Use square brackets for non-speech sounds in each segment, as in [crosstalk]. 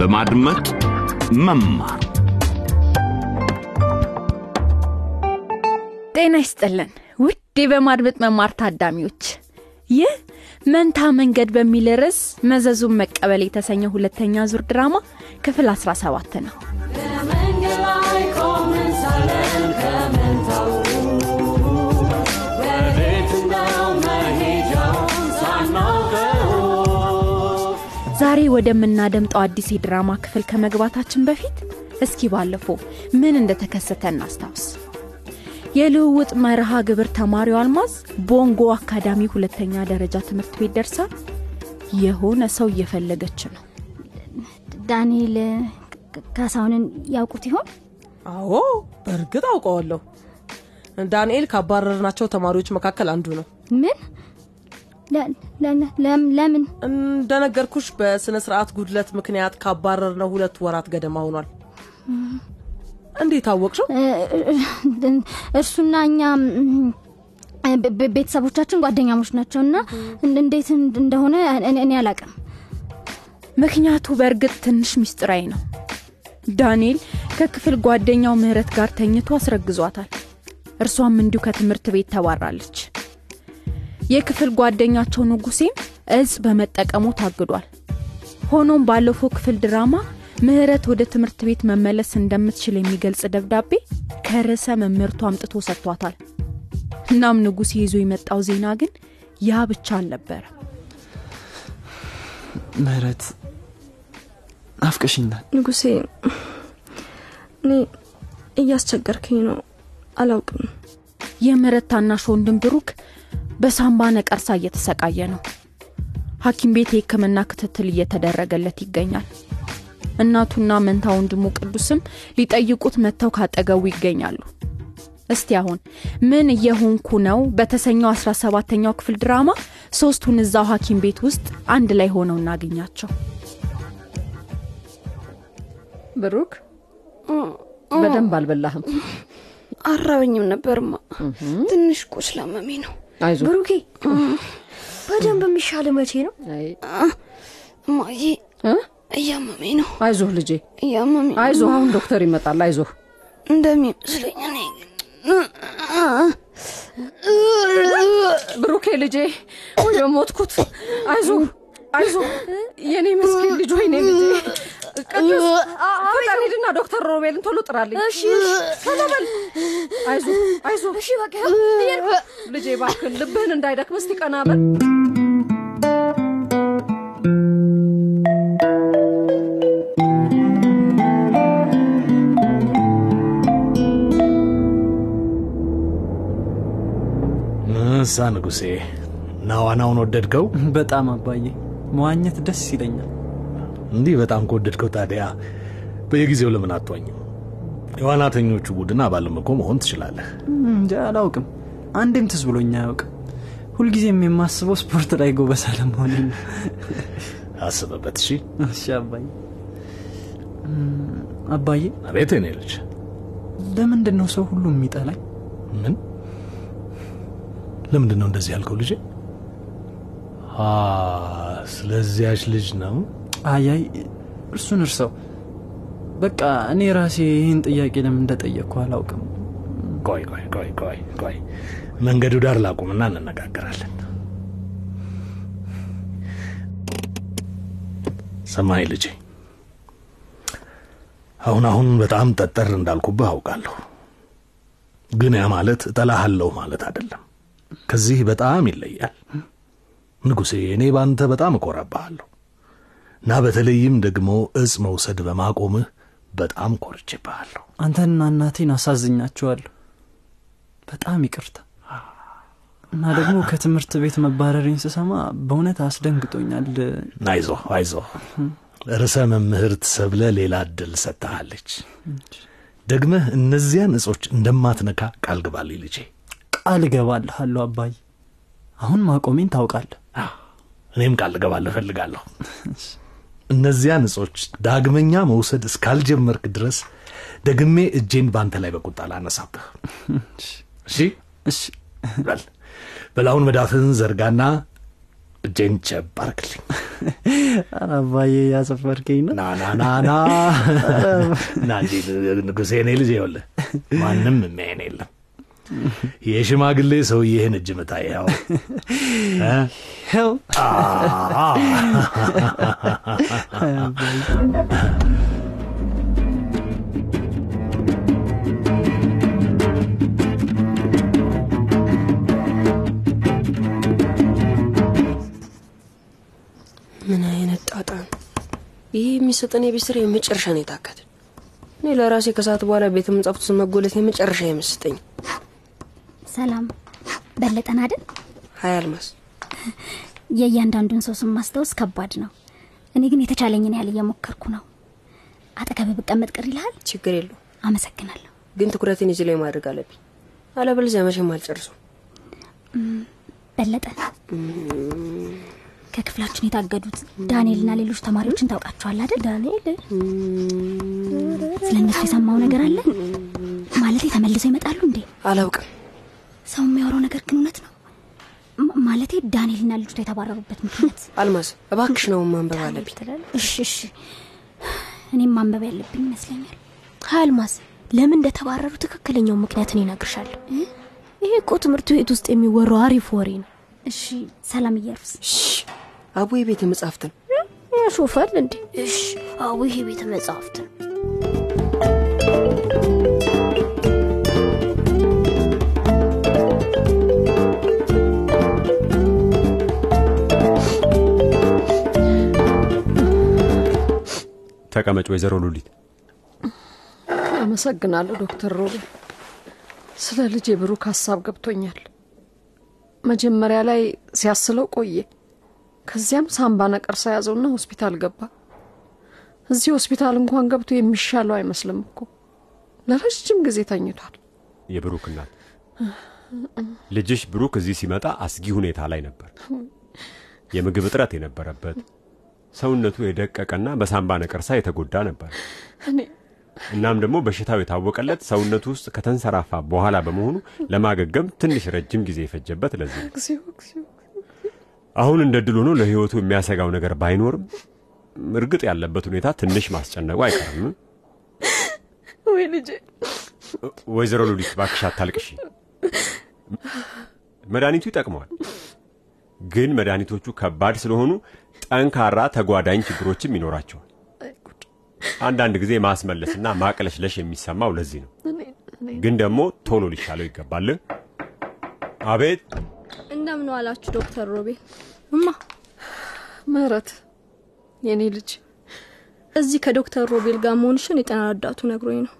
በማድመጥ መማር። ጤና ይስጥልን። ውድ በማድመጥ መማር ታዳሚዎች ይህ መንታ መንገድ በሚል ርዕስ መዘዙን መቀበል የተሰኘ ሁለተኛ ዙር ድራማ ክፍል 17 ነው ዛሬ ወደምናደምጠው አዲስ የድራማ ክፍል ከመግባታችን በፊት እስኪ ባለፈው ምን እንደተከሰተ እናስታውስ የልውውጥ መርሃ ግብር ተማሪው አልማዝ ቦንጎ አካዳሚ ሁለተኛ ደረጃ ትምህርት ቤት ደርሳ የሆነ ሰው እየፈለገች ነው ዳንኤል ካሳሁንን ያውቁት ይሆን? አዎ በእርግጥ አውቀዋለሁ ዳንኤል ካባረርናቸው ተማሪዎች መካከል አንዱ ነው ምን? ለ- ለ- ለም- ለምን? እንደነገርኩሽ በስነ ስርዓት ጉድለት ምክንያት ካባረርነው ሁለት ወራት ገደማ ሆኗል። እንዴት አወቅሽው? እርሱና እኛ ቤተሰቦቻችን ጓደኛሞች ናቸው እና እን- እንዴት እንደሆነ እኔ- እኔ አላቅም። ምክንያቱ በእርግጥ ትንሽ ሚስጥራዊ ነው። ዳንኤል ከክፍል ጓደኛው ምህረት ጋር ተኝቶ አስረግዟታል። እርሷም እንዲሁ ከትምህርት ቤት ተባራለች የክፍል ጓደኛቸው ንጉሴም እጽ በመጠቀሙ ታግዷል። ሆኖም ባለፈው ክፍል ድራማ ምህረት ወደ ትምህርት ቤት መመለስ እንደምትችል የሚገልጽ ደብዳቤ ከርዕሰ መምህርቱ አምጥቶ ሰጥቷታል። እናም ንጉሴ ይዞ የመጣው ዜና ግን ያ ብቻ አልነበረ ምህረት ናፍቀሽኛል። ንጉሴ እኔ እያስቸገርከኝ ነው። አላውቅም። የምህረት ታናሽ ወንድም ብሩክ በሳምባ ነቀርሳ እየተሰቃየ ነው። ሐኪም ቤት የህክምና ክትትል እየተደረገለት ይገኛል። እናቱና መንታ ወንድሙ ቅዱስም ሊጠይቁት መጥተው ካጠገቡ ይገኛሉ። እስቲ አሁን ምን እየሆንኩ ነው? በተሰኘው 17ተኛው ክፍል ድራማ ሶስቱን እዛው ሐኪም ቤት ውስጥ አንድ ላይ ሆነው እናገኛቸው። ብሩክ በደንብ አልበላህም? አራበኝም ነበርማ። ትንሽ ቁስላመሜ ነው። አይዞ ብሩኬ በደንብ የሚሻል መቼ ነው? እማዬ? እያመመኝ ነው። አይዞህ ልጄ እያመመኝ አይዞህ። አሁን ዶክተር ይመጣል። አይዞህ። እንደሚመስለኝ ብሩኬ ልጄ ወደ ሞትኩት አይዞህ አይዞህ። የኔ ምስኪን ልጅ ወይኔ ልጄ ሂድና ዶክተር ሮቤልን ቶሎ ጥራልኝ። ቶሎ በል አይዞህ አይዞህ እሺ በቃ ልጄ ባክን ልብህን እንዳይደክም እስቲ ቀና በል። እሳ ንጉሴ እና ዋናውን ወደድከው? በጣም አባዬ መዋኘት ደስ ይለኛል እንዲህ በጣም ከወደድከው ታዲያ በየጊዜው ለምን አትዋኝም? የዋናተኞቹ ቡድን አባልም እኮ መሆን ትችላለህ። አላውቅም። አንዴም ትዝ ብሎኛ አያውቅም። ሁልጊዜም የማስበው ስፖርት ላይ ጎበዝ አለመሆኔ ነው። አስበበት እሺ? እሺ አባዬ። አባዬ? አቤት የኔ ልጅ። ለምንድን ነው ሰው ሁሉ የሚጠላኝ? ምን? ለምንድን ነው እንደዚህ ያልከው ልጄ? ስለዚያች ልጅ ነው አያይ እርሱን እርሰው። በቃ እኔ ራሴ ይህን ጥያቄ ለምን እንደጠየቅኩ አላውቅም። ቆይ ቆይ ቆይ ቆይ ቆይ መንገዱ ዳር ላቁምና እንነጋገራለን። ሰማይ ልጄ አሁን አሁን በጣም ጠጠር እንዳልኩብህ አውቃለሁ። ግን ያ ማለት እጠላሃለሁ ማለት አይደለም። ከዚህ በጣም ይለያል። ንጉሴ እኔ ባንተ በጣም እኮራብሃለሁ እና በተለይም ደግሞ እጽ መውሰድ በማቆምህ በጣም ኮርቼብሃለሁ። አንተንና እናቴን አሳዝኛችኋለሁ። በጣም ይቅርታ። እና ደግሞ ከትምህርት ቤት መባረሬን ስሰማ በእውነት አስደንግጦኛል። አይዞ አይዞ ርዕሰ መምህርት ሰብለ ሌላ እድል ሰጥተሃለች። ደግመህ እነዚያን እጾች እንደማትነካ ቃል ግባልኝ ልጄ። ቃል እገባልሃለሁ አባይ አሁን ማቆሜን ታውቃለህ። እኔም ቃል ልገባልህ እፈልጋለሁ እነዚያን እጾች ዳግመኛ መውሰድ እስካልጀመርክ ድረስ ደግሜ እጄን በአንተ ላይ በቁጣ ላነሳብህ። እሺ? እሺ። በል። በላሁን መዳፍህን ዘርጋና እጄን ቸብ አርግልኝ [laughs] አባዬ ያሰፈርከኝ ነው። ና ና [laughs] ንጉሴ፣ እኔ ልጅ ይኸውልህ ማንም የሚያየን የለም። የሽማግሌ ሰውዬህን እጅ ምታ ይኸው [laughs] እ? ይኸው ምን አይነት ጣጣ ነው ይህ? የሚሰጠን የቤት ስራ የመጨረሻ ነው የታከተ። እኔ ለራሴ ከሰዓት በኋላ ቤተ ውስጥ መጎለት የመጨረሻ የመስጠኝ። ሰላም በለጠን አይደል? ሀያ አልማስ የእያንዳንዱን ሰው ስም ማስታወስ ከባድ ነው። እኔ ግን የተቻለኝን ያህል እየሞከርኩ ነው። አጠገብ ብቀመጥ ቅር ይልሃል? ችግር የለው አመሰግናለሁ። ግን ትኩረቴን እዚህ ላይ ማድረግ አለብኝ። አለበለዚያ መቼም አልጨርሰው። በለጠ ከክፍላችን የታገዱት ዳንኤልና ሌሎች ተማሪዎችን ታውቃቸዋል አይደል? ዳንኤል ስለ እነሱ የሰማው ነገር አለ ማለት ተመልሰው ይመጣሉ እንዴ? አላውቅም። ሰው የሚያወራው ነገር ግን እውነት ነው ማለቴ ዳንኤልና ልጅቷ የተባረሩበት ምክንያት አልማዝ እባክሽ ነው ማንበብ አለብኝ። እሺ እሺ እኔም ማንበብ ያለብኝ ይመስለኛል ሀያ አልማዝ ለምን እንደተባረሩ ትክክለኛው ምክንያት እኔ እነግርሻለሁ። ይሄ እኮ ትምህርት ቤት ውስጥ የሚወራው አሪፍ ወሬ ነው። እሺ ሰላም እየሩስ አቡ የቤተ መጻሕፍት ነው። ያሾፋል እንዴ? እሺ አዎ፣ ይሄ ቤተ መጻሕፍት ነው። ተቀመጭ ወይዘሮ ሉሊት። አመሰግናለሁ ዶክተር ሮቤል። ስለ ልጄ ብሩክ ሀሳብ ገብቶኛል። መጀመሪያ ላይ ሲያስለው ቆየ። ከዚያም ሳምባ ነቀርሳ ያዘውና ሆስፒታል ገባ። እዚህ ሆስፒታል እንኳን ገብቶ የሚሻለው አይመስልም እኮ ለረጅም ጊዜ ተኝቷል። የብሩክ እናት ልጅሽ ብሩክ እዚህ ሲመጣ አስጊ ሁኔታ ላይ ነበር። የምግብ እጥረት የነበረበት ሰውነቱ የደቀቀና በሳምባ ነቀርሳ የተጎዳ ነበር። እናም ደግሞ በሽታው የታወቀለት ሰውነቱ ውስጥ ከተንሰራፋ በኋላ በመሆኑ ለማገገም ትንሽ ረጅም ጊዜ የፈጀበት ለዚህ አሁን እንደ ድል ሆኖ ለሕይወቱ የሚያሰጋው ነገር ባይኖርም እርግጥ ያለበት ሁኔታ ትንሽ ማስጨነቁ አይቀርም። ወይ ልጄ ወይዘሮ ሉሊት እባክሽ አታልቅሺ። መድኃኒቱ ይጠቅመዋል፣ ግን መድኃኒቶቹ ከባድ ስለሆኑ ጠንካራ ተጓዳኝ ችግሮችም ይኖራቸዋል። አንዳንድ ጊዜ ማስመለስና ማቅለሽለሽ የሚሰማው ለዚህ ነው። ግን ደግሞ ቶሎ ሊሻለው ይገባል። አቤት እንደምን ዋላችሁ ዶክተር ሮቤል? እማ ምህረት የኔ ልጅ እዚህ ከዶክተር ሮቤል ጋር መሆንሽን የጤና ረዳቱ ነግሮኝ ነው።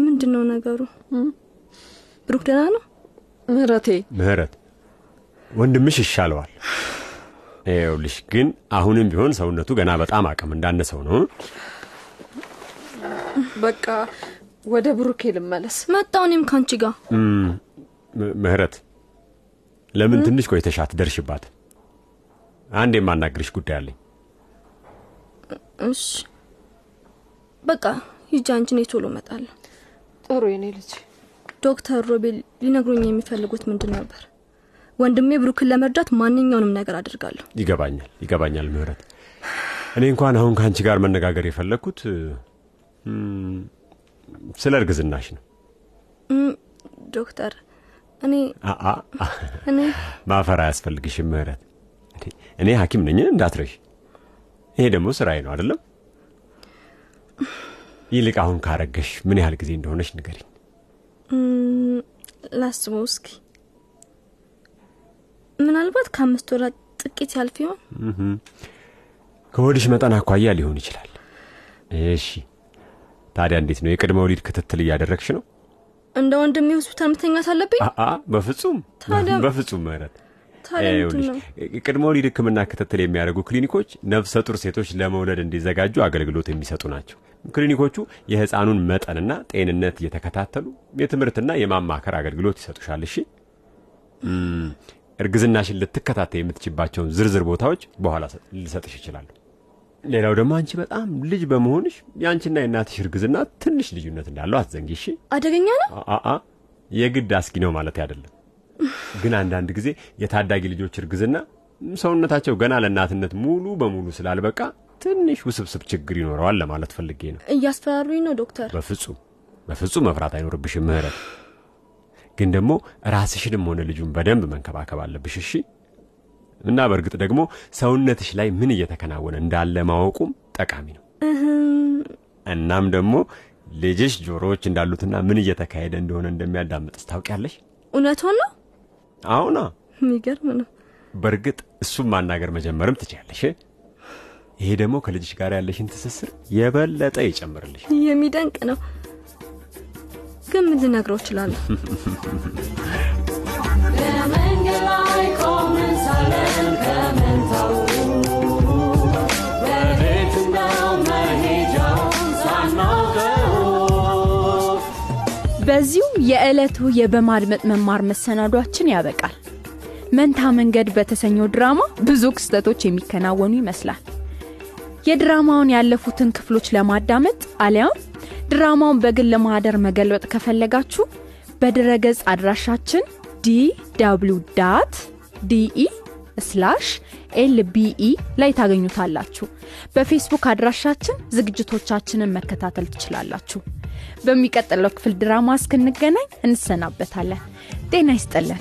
ምንድን ነው ነገሩ? ብሩክ ደህና ነው? ምህረቴ ምህረት ወንድምሽ ይሻለዋል። ይኸውልሽ ግን አሁንም ቢሆን ሰውነቱ ገና በጣም አቅም እንዳነሰው ነው። በቃ ወደ ብሩኬ ልመለስ። መጣሁ እኔም ካንቺ ጋር። ምህረት ለምን ትንሽ ቆይተሽ አትደርሽባት? አንድ የማናግርሽ ጉዳይ አለኝ። እሺ በቃ ሂጂ አንቺ፣ እኔ ቶሎ እመጣለሁ። ጥሩ የኔ ልጅ ዶክተር ሮቤል ሊነግሩኝ የሚፈልጉት ምንድን ነበር? ወንድሜ ብሩክን ለመርዳት ማንኛውንም ነገር አድርጋለሁ። ይገባኛል ይገባኛል ምህረት። እኔ እንኳን አሁን ከአንቺ ጋር መነጋገር የፈለግኩት ስለ እርግዝናሽ ነው። ዶክተር እኔ እኔ ማፈር አያስፈልግሽም ምህረት። እኔ ሐኪም ነኝ እንዳትረሽ። ይሄ ደግሞ ስራዬ ነው አይደለም? ይልቅ አሁን ካረገሽ ምን ያህል ጊዜ እንደሆነሽ ንገሪኝ። ላስበው እስኪ። ምናልባት ከአምስት ወራት ጥቂት ያልፍ ይሆን? ከወዲሽ መጠን አኳያ ሊሆን ይችላል። እሺ፣ ታዲያ እንዴት ነው የቅድመ ወሊድ ክትትል እያደረግሽ ነው? እንደ ወንድሜ ሆስፒታል መተኛት አለብኝ? በፍጹም በፍጹም ምህረት።? ቅድመ ወሊድ ሕክምና ክትትል የሚያደርጉ ክሊኒኮች ነፍሰ ጡር ሴቶች ለመውለድ እንዲዘጋጁ አገልግሎት የሚሰጡ ናቸው። ክሊኒኮቹ የህፃኑን መጠንና ጤንነት እየተከታተሉ የትምህርትና የማማከር አገልግሎት ይሰጡሻል። እሺ እርግዝናሽን ልትከታተል የምትችባቸውን ዝርዝር ቦታዎች በኋላ ልሰጥሽ ይችላሉ። ሌላው ደግሞ አንቺ በጣም ልጅ በመሆንሽ የአንቺና የእናትሽ እርግዝና ትንሽ ልዩነት እንዳለው አትዘንጊ። እሺ አደገኛ ነው? አአ የግድ አስጊ ነው ማለት አይደለም። ግን አንዳንድ ጊዜ የታዳጊ ልጆች እርግዝና ሰውነታቸው ገና ለእናትነት ሙሉ በሙሉ ስላልበቃ ትንሽ ውስብስብ ችግር ይኖረዋል ለማለት ፈልጌ ነው። እያስፈራሩኝ ነው ዶክተር። በፍጹም በፍጹም መፍራት አይኖርብሽም ምህረት። ግን ደግሞ ራስሽንም ሆነ ልጁን በደንብ መንከባከብ አለብሽ እሺ። እና በእርግጥ ደግሞ ሰውነትሽ ላይ ምን እየተከናወነ እንዳለ ማወቁም ጠቃሚ ነው። እናም ደግሞ ልጅሽ ጆሮዎች እንዳሉትና ምን እየተካሄደ እንደሆነ እንደሚያዳምጥስ ታውቂያለሽ? እውነቷን ነው። አሁና የሚገርም ነው። በእርግጥ እሱም ማናገር መጀመርም ትችያለሽ። ይሄ ደግሞ ከልጅሽ ጋር ያለሽን ትስስር የበለጠ ይጨምርልሽ። የሚደንቅ ነው። ግን ምን ልነግረው እችላለሁ? በዚሁ የዕለቱ የበማድመጥ መማር መሰናዷችን ያበቃል። መንታ መንገድ በተሰኘው ድራማ ብዙ ክስተቶች የሚከናወኑ ይመስላል። የድራማውን ያለፉትን ክፍሎች ለማዳመጥ አሊያም ድራማውን በግል ለማህደር መገልበጥ ከፈለጋችሁ በድረገጽ አድራሻችን DW dot DE slash LBE ላይ ታገኙታላችሁ። በፌስቡክ አድራሻችን ዝግጅቶቻችንን መከታተል ትችላላችሁ። በሚቀጥለው ክፍል ድራማ እስክንገናኝ እንሰናበታለን። ጤና ይስጠለን።